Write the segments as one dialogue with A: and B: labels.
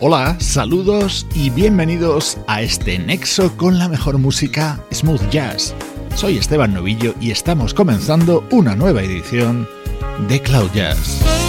A: Hola, saludos y bienvenidos a este nexo con la mejor música smooth jazz. Soy Esteban Novillo y estamos comenzando una nueva edición de Cloud Jazz.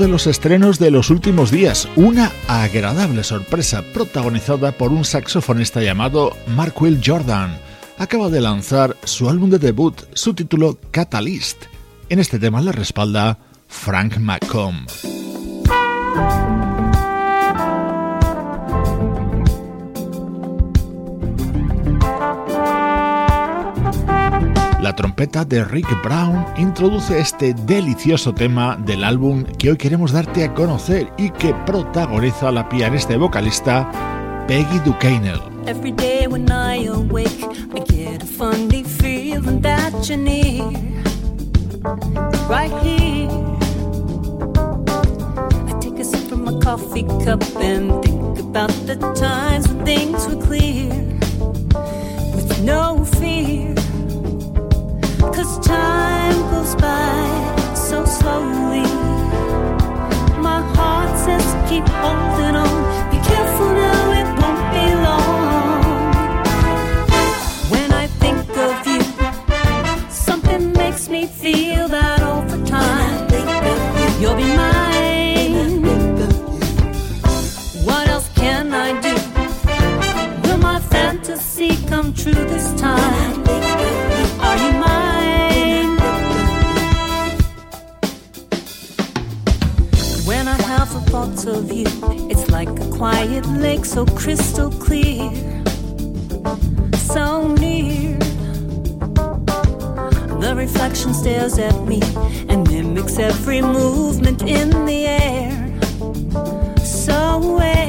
A: De los estrenos de los últimos días, una agradable sorpresa protagonizada por un saxofonista llamado Mark Will Jordan. Acaba de lanzar su álbum de debut, su título Catalyst. En este tema le respalda Frank McComb. La trompeta de Rick Brown introduce este delicioso tema del álbum que hoy queremos darte a conocer y que protagoniza la pianista y vocalista Peggy Ducanel.
B: Every day when I awake, I get a funny feeling that you're near. Right here. I take a sip from my coffee cup and think about the times when things were clear. With no fear. Come true this time? Are you mine? I have a thought of you, it's like a quiet lake so crystal clear, so near. The reflection stares at me and mimics every movement in the air. So where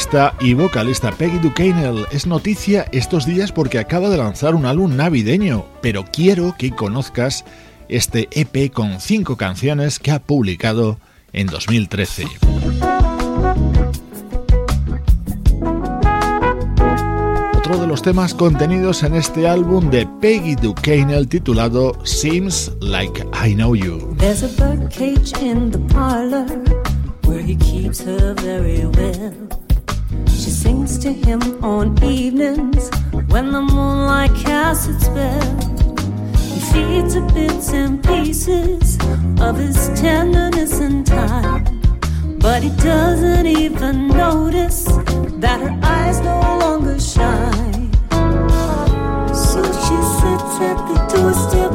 A: Pianista y vocalista Peggy Ducanel es noticia estos días porque acaba de lanzar un álbum navideño, pero quiero que conozcas este EP con cinco canciones que ha publicado en 2013. Otro de los temas contenidos en este álbum de Peggy Ducanel titulado Seems Like I Know You.
B: There's a where he keeps her very well. She sings to him on evenings when the moonlight casts its spell. He feeds her bits and pieces of his tenderness and time. But he doesn't even notice that her eyes no longer shine. So she sits at the doorstep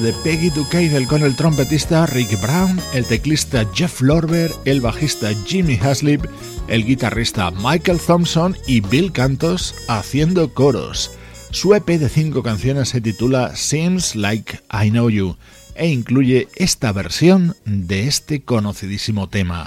A: de Peggy Ducadel con el trompetista Rick Brown, el teclista Jeff Lorber, el bajista Jimmy Haslip, el guitarrista Michael Thompson y Bill Cantos haciendo coros. Su EP de cinco canciones se titula Seems Like I Know You e incluye esta versión de este conocidísimo tema.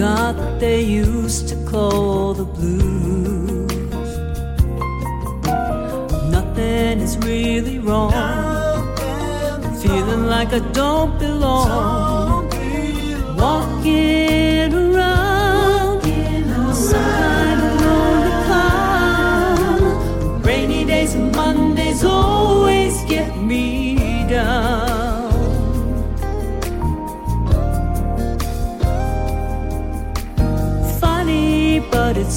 C: Got they used to call the blues. Nothing is really wrong. Feeling like I don't belong. Walking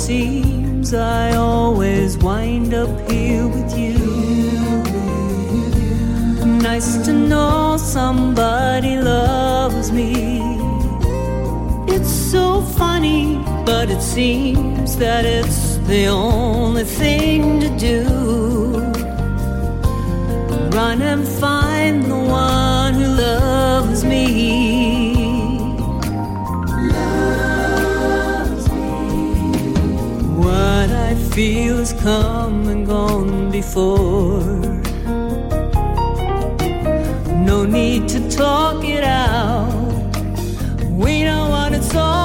C: seems I always wind up here with you. Nice to know somebody loves me. It's so funny, but it seems that it's the only thing to do. Feel has come and gone before. No need to talk it out. We know what it's all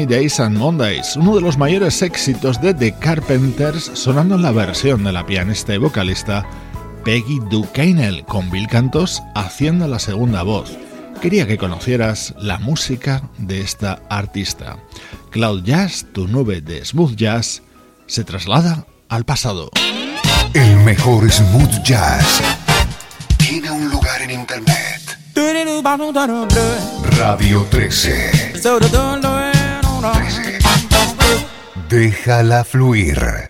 C: Rainy Days and Mondays,
A: uno de los mayores éxitos de The Carpenters, sonando en la versión de la pianista y vocalista Peggy Ducanel, con Bill Cantos haciendo la segunda voz. Quería que conocieras la música de esta artista. Cloud Jazz, tu nube de smooth jazz, se traslada al pasado.
D: El mejor smooth jazz tiene un lugar en internet. Radio 13. 13. Déjala fluir.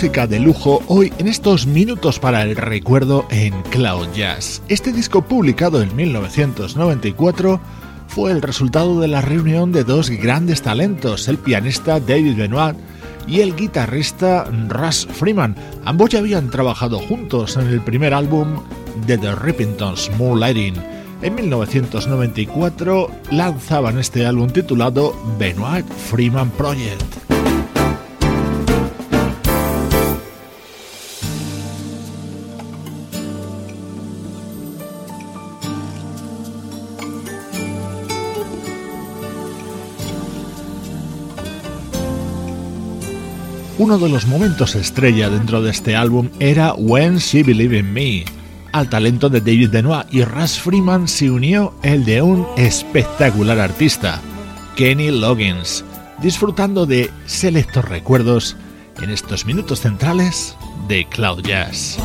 C: Música de lujo hoy en estos minutos para el recuerdo en Cloud Jazz. Este disco publicado en 1994 fue el resultado de la reunión de dos grandes talentos, el pianista David Benoit y el guitarrista Russ Freeman. Ambos ya habían trabajado juntos en el primer álbum de The Rippingtons, Moonlighting. En 1994 lanzaban este álbum titulado Benoit Freeman Project. Uno de los momentos estrella dentro de este álbum era When She Believed in Me. Al talento de David Benoit y Russ Freeman se unió el de un espectacular artista, Kenny Loggins, disfrutando de selectos recuerdos en estos minutos centrales de Cloud Jazz.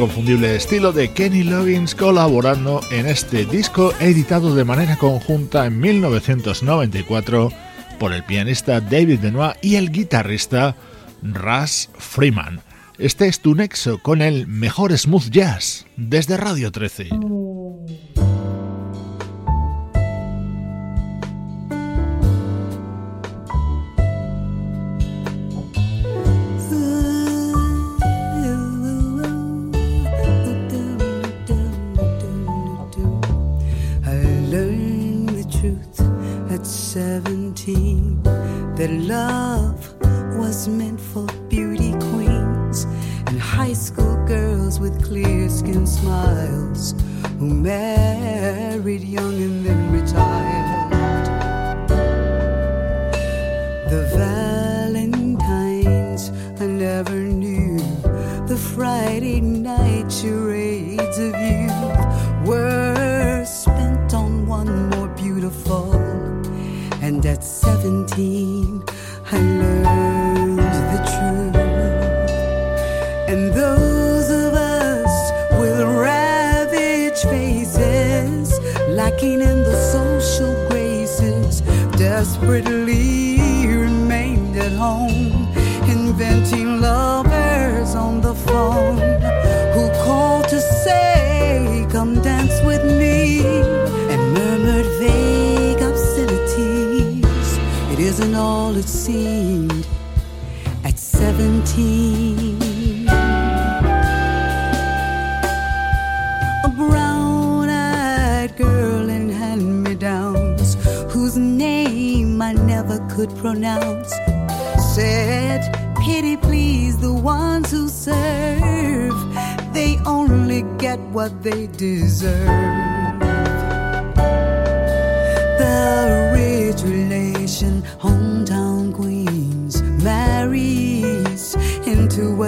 A: Inconfundible estilo de Kenny Loggins colaborando en este disco editado de manera conjunta en 1994 por el pianista David Benoit y el guitarrista Russ Freeman. Este es tu nexo con el mejor smooth jazz desde Radio 13.
B: That love was meant for beauty queens and high school girls with clear skin smiles who married young and then 17, I learned the truth. And those of us with ravaged faces, lacking in the social graces, desperately remained at home, inventing lovers it seemed at 17. A brown eyed girl in hand me downs, whose name I never could pronounce, said, Pity please the ones who serve, they only get what they deserve.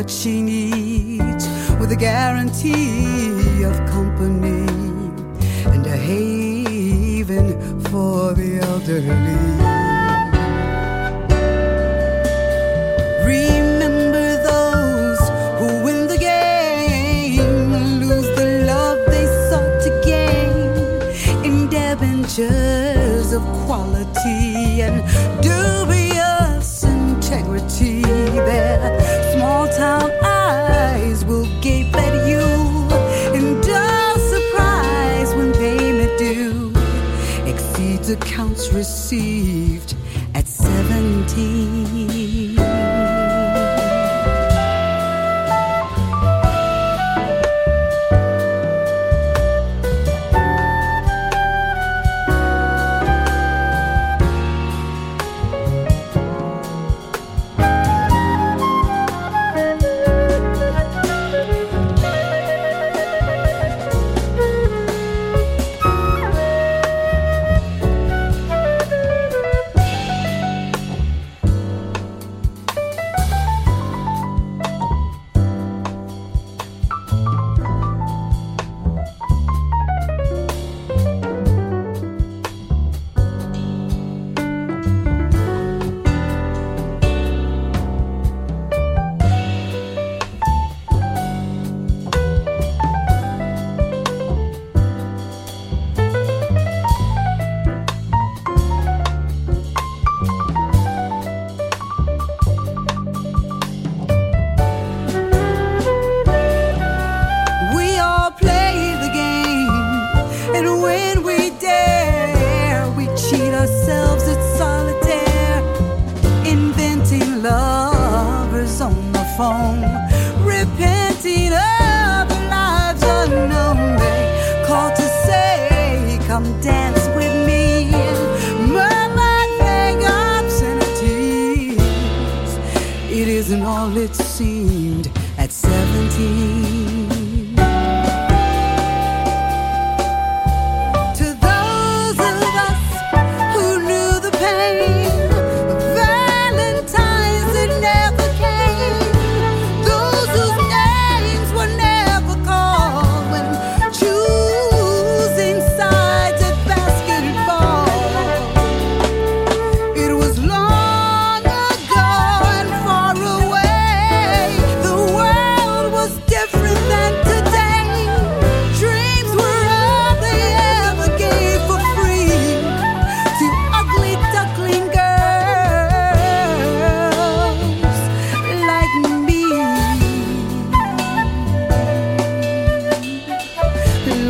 B: What she needs with a guarantee of company and a haven for the elderly. receive.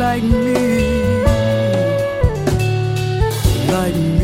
B: Like me, like me,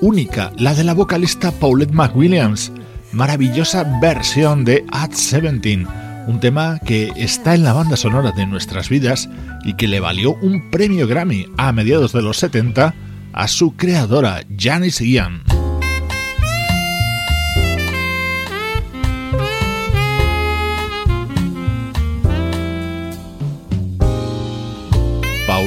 A: única, la de la vocalista Paulette McWilliams. Maravillosa versión de At 17, un tema que está en la banda sonora de nuestras vidas y que le valió un premio Grammy a mediados de los 70 a su creadora, Janis Ian.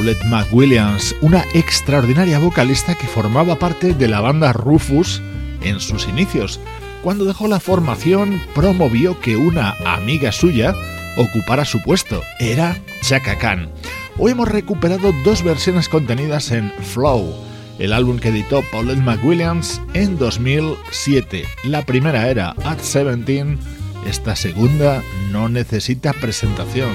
A: Paulette McWilliams, una extraordinaria vocalista que formaba parte de la banda Rufus en sus inicios. Cuando dejó la formación, promovió que una amiga suya ocupara su puesto. Era Chaka Khan. Hoy hemos recuperado dos versiones contenidas en Flow, el álbum que editó Paulette McWilliams en 2007. La primera era At 17, esta segunda no necesita presentación.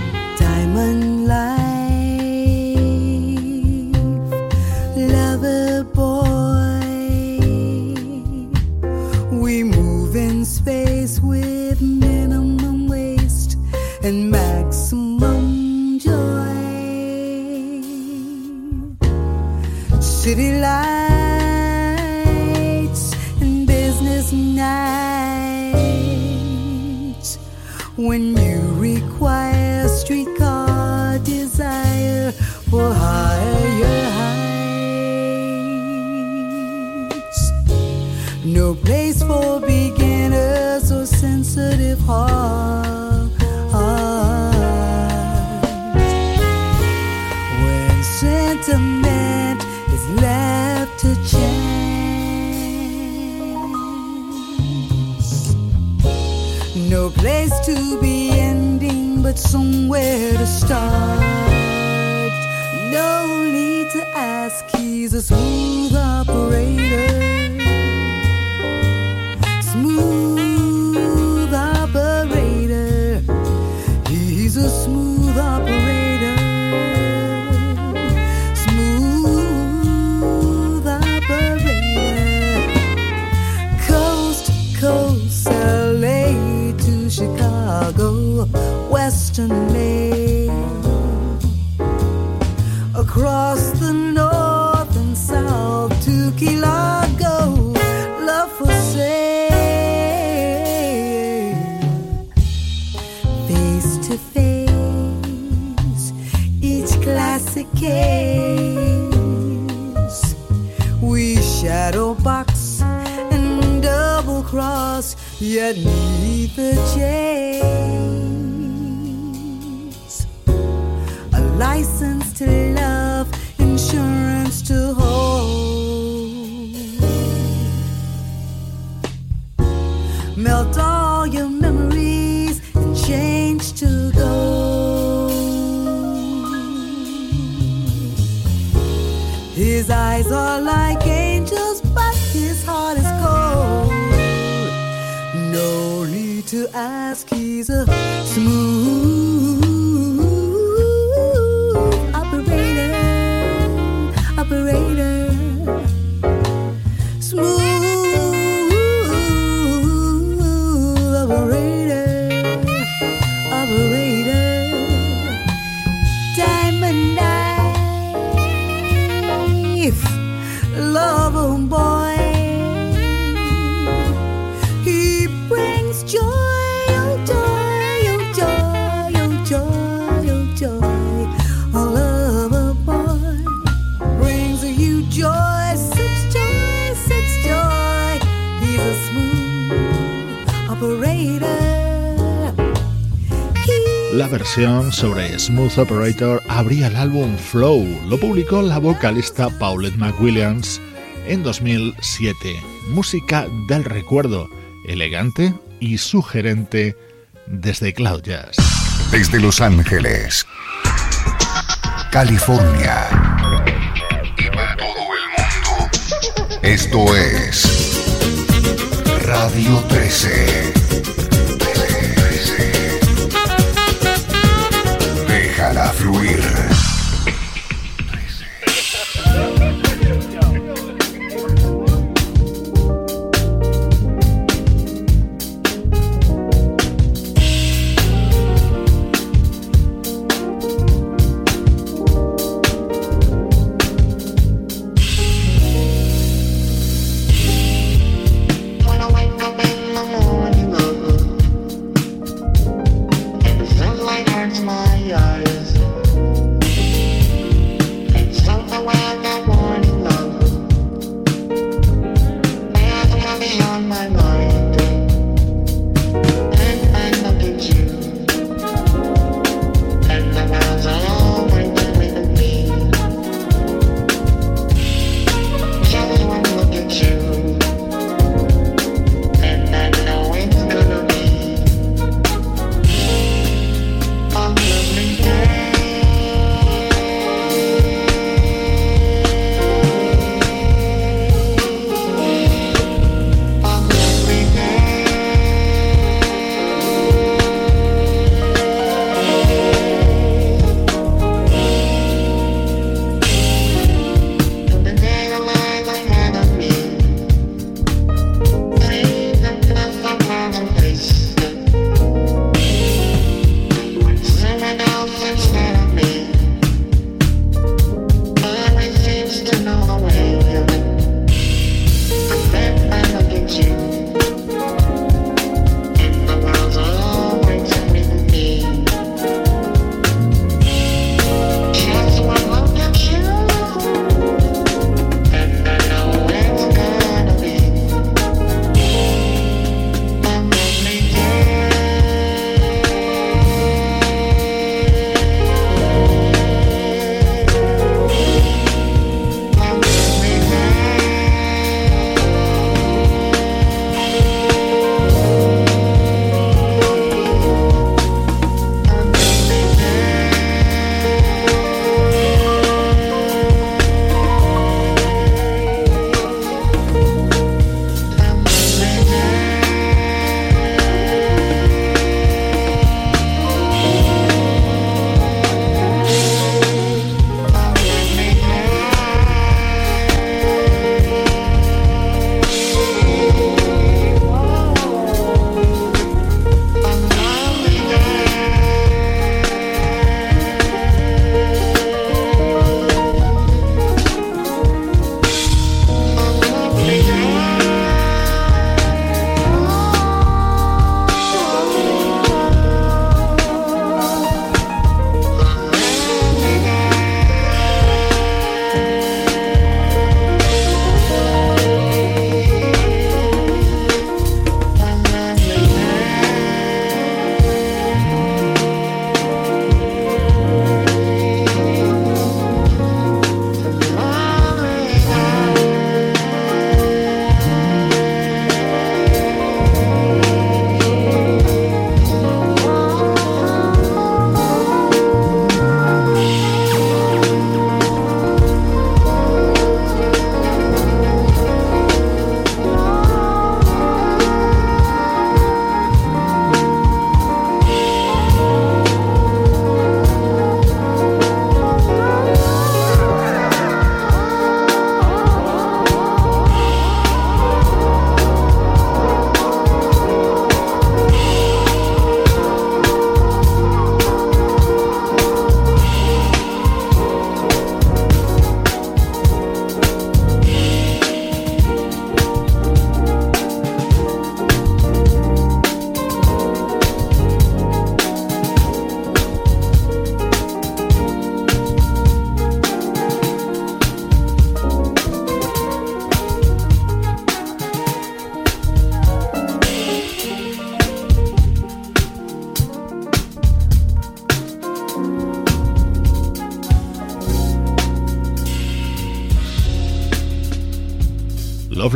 B: Cross, yet neither chase. A license to love, ask, he's a smooth
A: versión sobre Smooth Operator abría el álbum Flow. Lo publicó la vocalista Paulette McWilliams en 2007. Música del recuerdo, elegante y sugerente desde Cloud Jazz.
D: Desde Los Ángeles, California y todo el mundo. Esto es Radio 13. Fluir.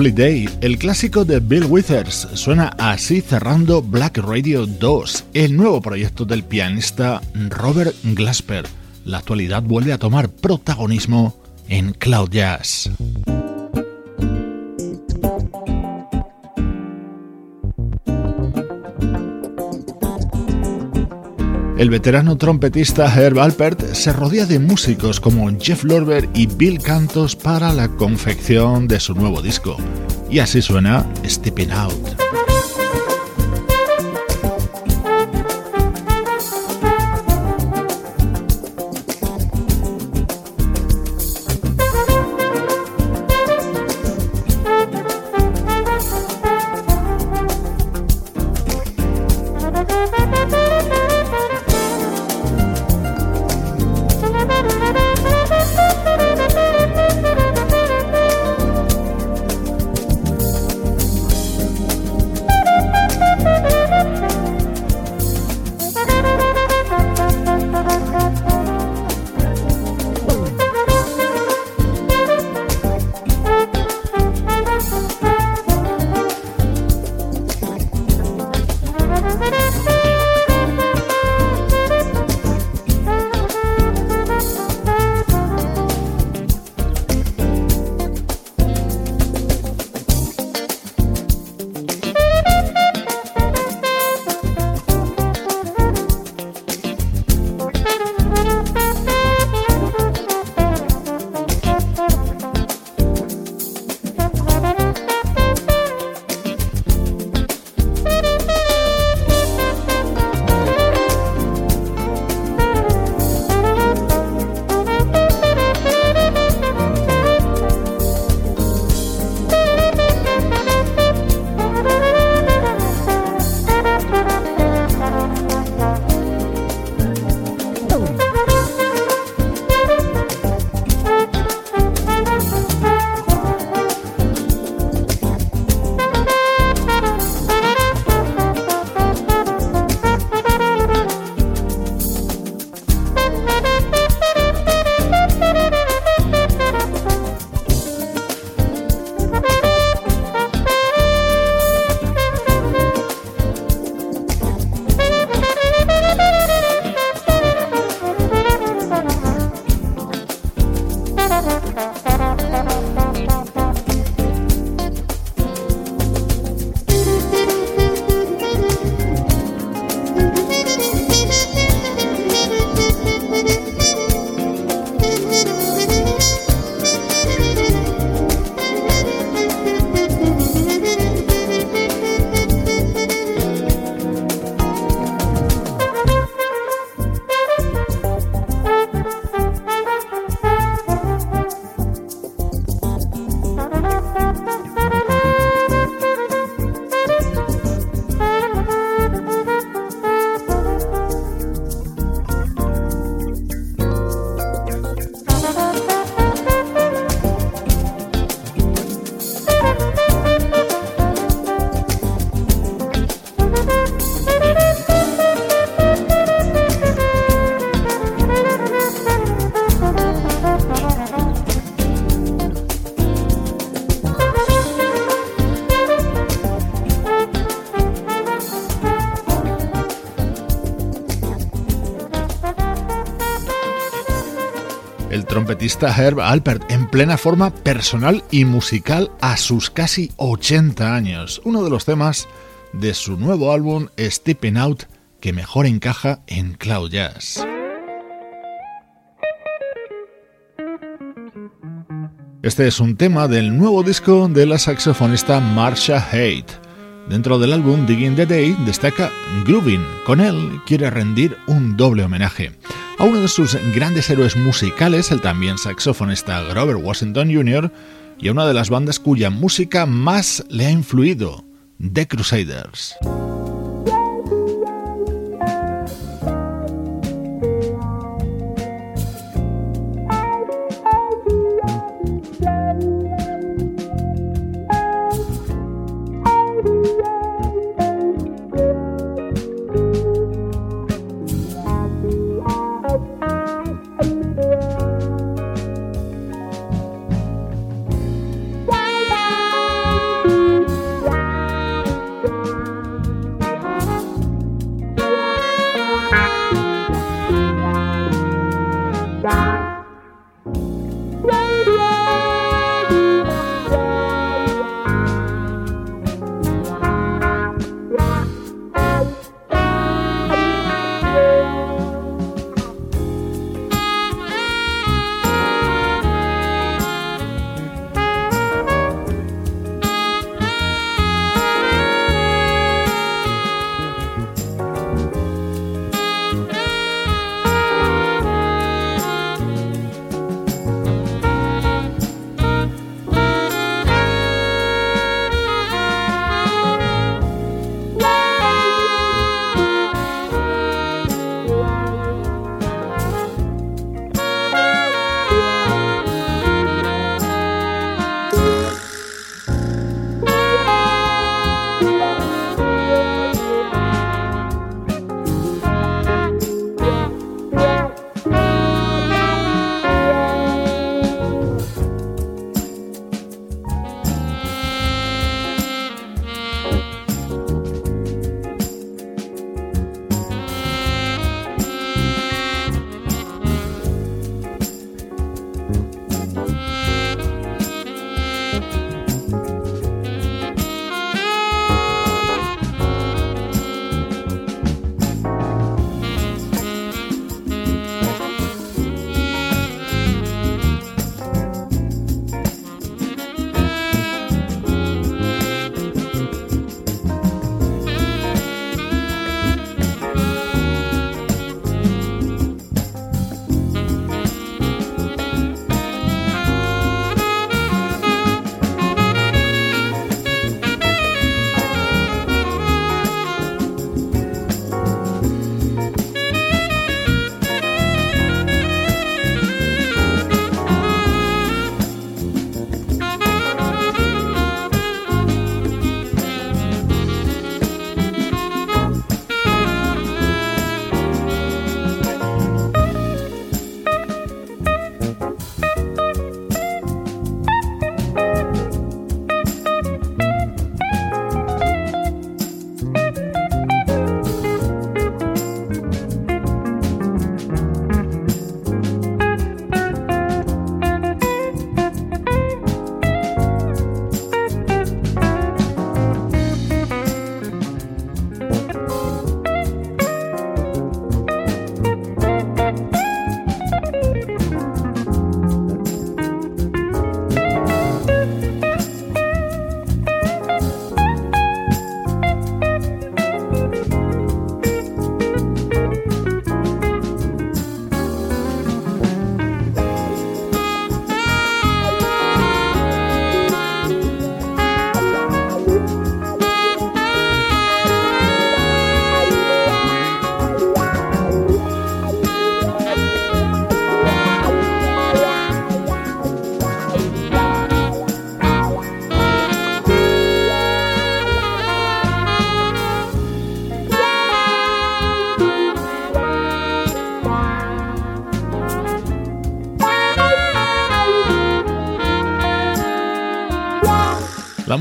A: Lovely Day, el clásico de Bill Withers, suena así cerrando Black Radio 2, el nuevo proyecto del pianista Robert Glasper. La actualidad vuelve a tomar protagonismo en Cloud Jazz. El veterano trompetista Herb Alpert se rodea de músicos como Jeff Lorber y Bill Cantos para la confección de su nuevo disco. Y así suena Stepping Out. Herb Alpert en plena forma personal y musical a sus casi 80 años. Uno de los temas de su nuevo álbum Stepping Out que mejor encaja en Cloud Jazz. Este es un tema del nuevo disco de la saxofonista Marsha Haidt. Dentro del álbum Digging the Day destaca Grooving. Con él quiere rendir un doble homenaje a uno de sus grandes héroes musicales, el también saxofonista Grover Washington Jr., y a una de las bandas cuya música más le ha influido, The Crusaders.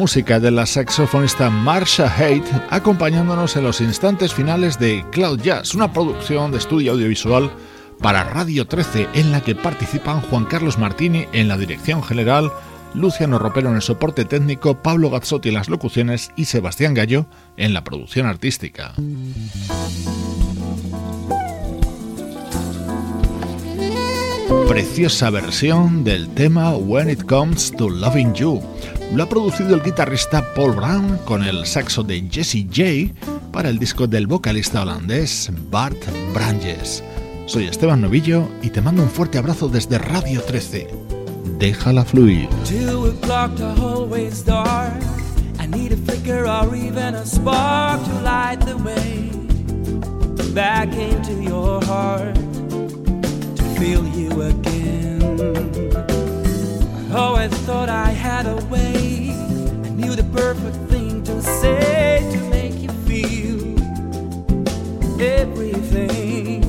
A: Música de la saxofonista Marsha Haidt acompañándonos en los instantes finales de Cloud Jazz, una producción de estudio audiovisual para Radio 13 en la que participan Juan Carlos Martini en la dirección general, Luciano Ropero en el soporte técnico, Pablo Gazzotti en las locuciones y Sebastián Gallo en la producción artística. Preciosa versión del tema When It Comes to Loving You. Lo ha producido el guitarrista Paul Brown con el saxo de Jesse J para el disco del vocalista holandés Bart Branges. Soy Esteban Novillo y te mando un fuerte abrazo desde Radio 13. Déjala fluir.
C: I always thought I had a way. I knew the perfect thing to say to make you feel everything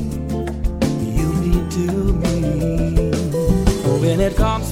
C: you mean to me. When it comes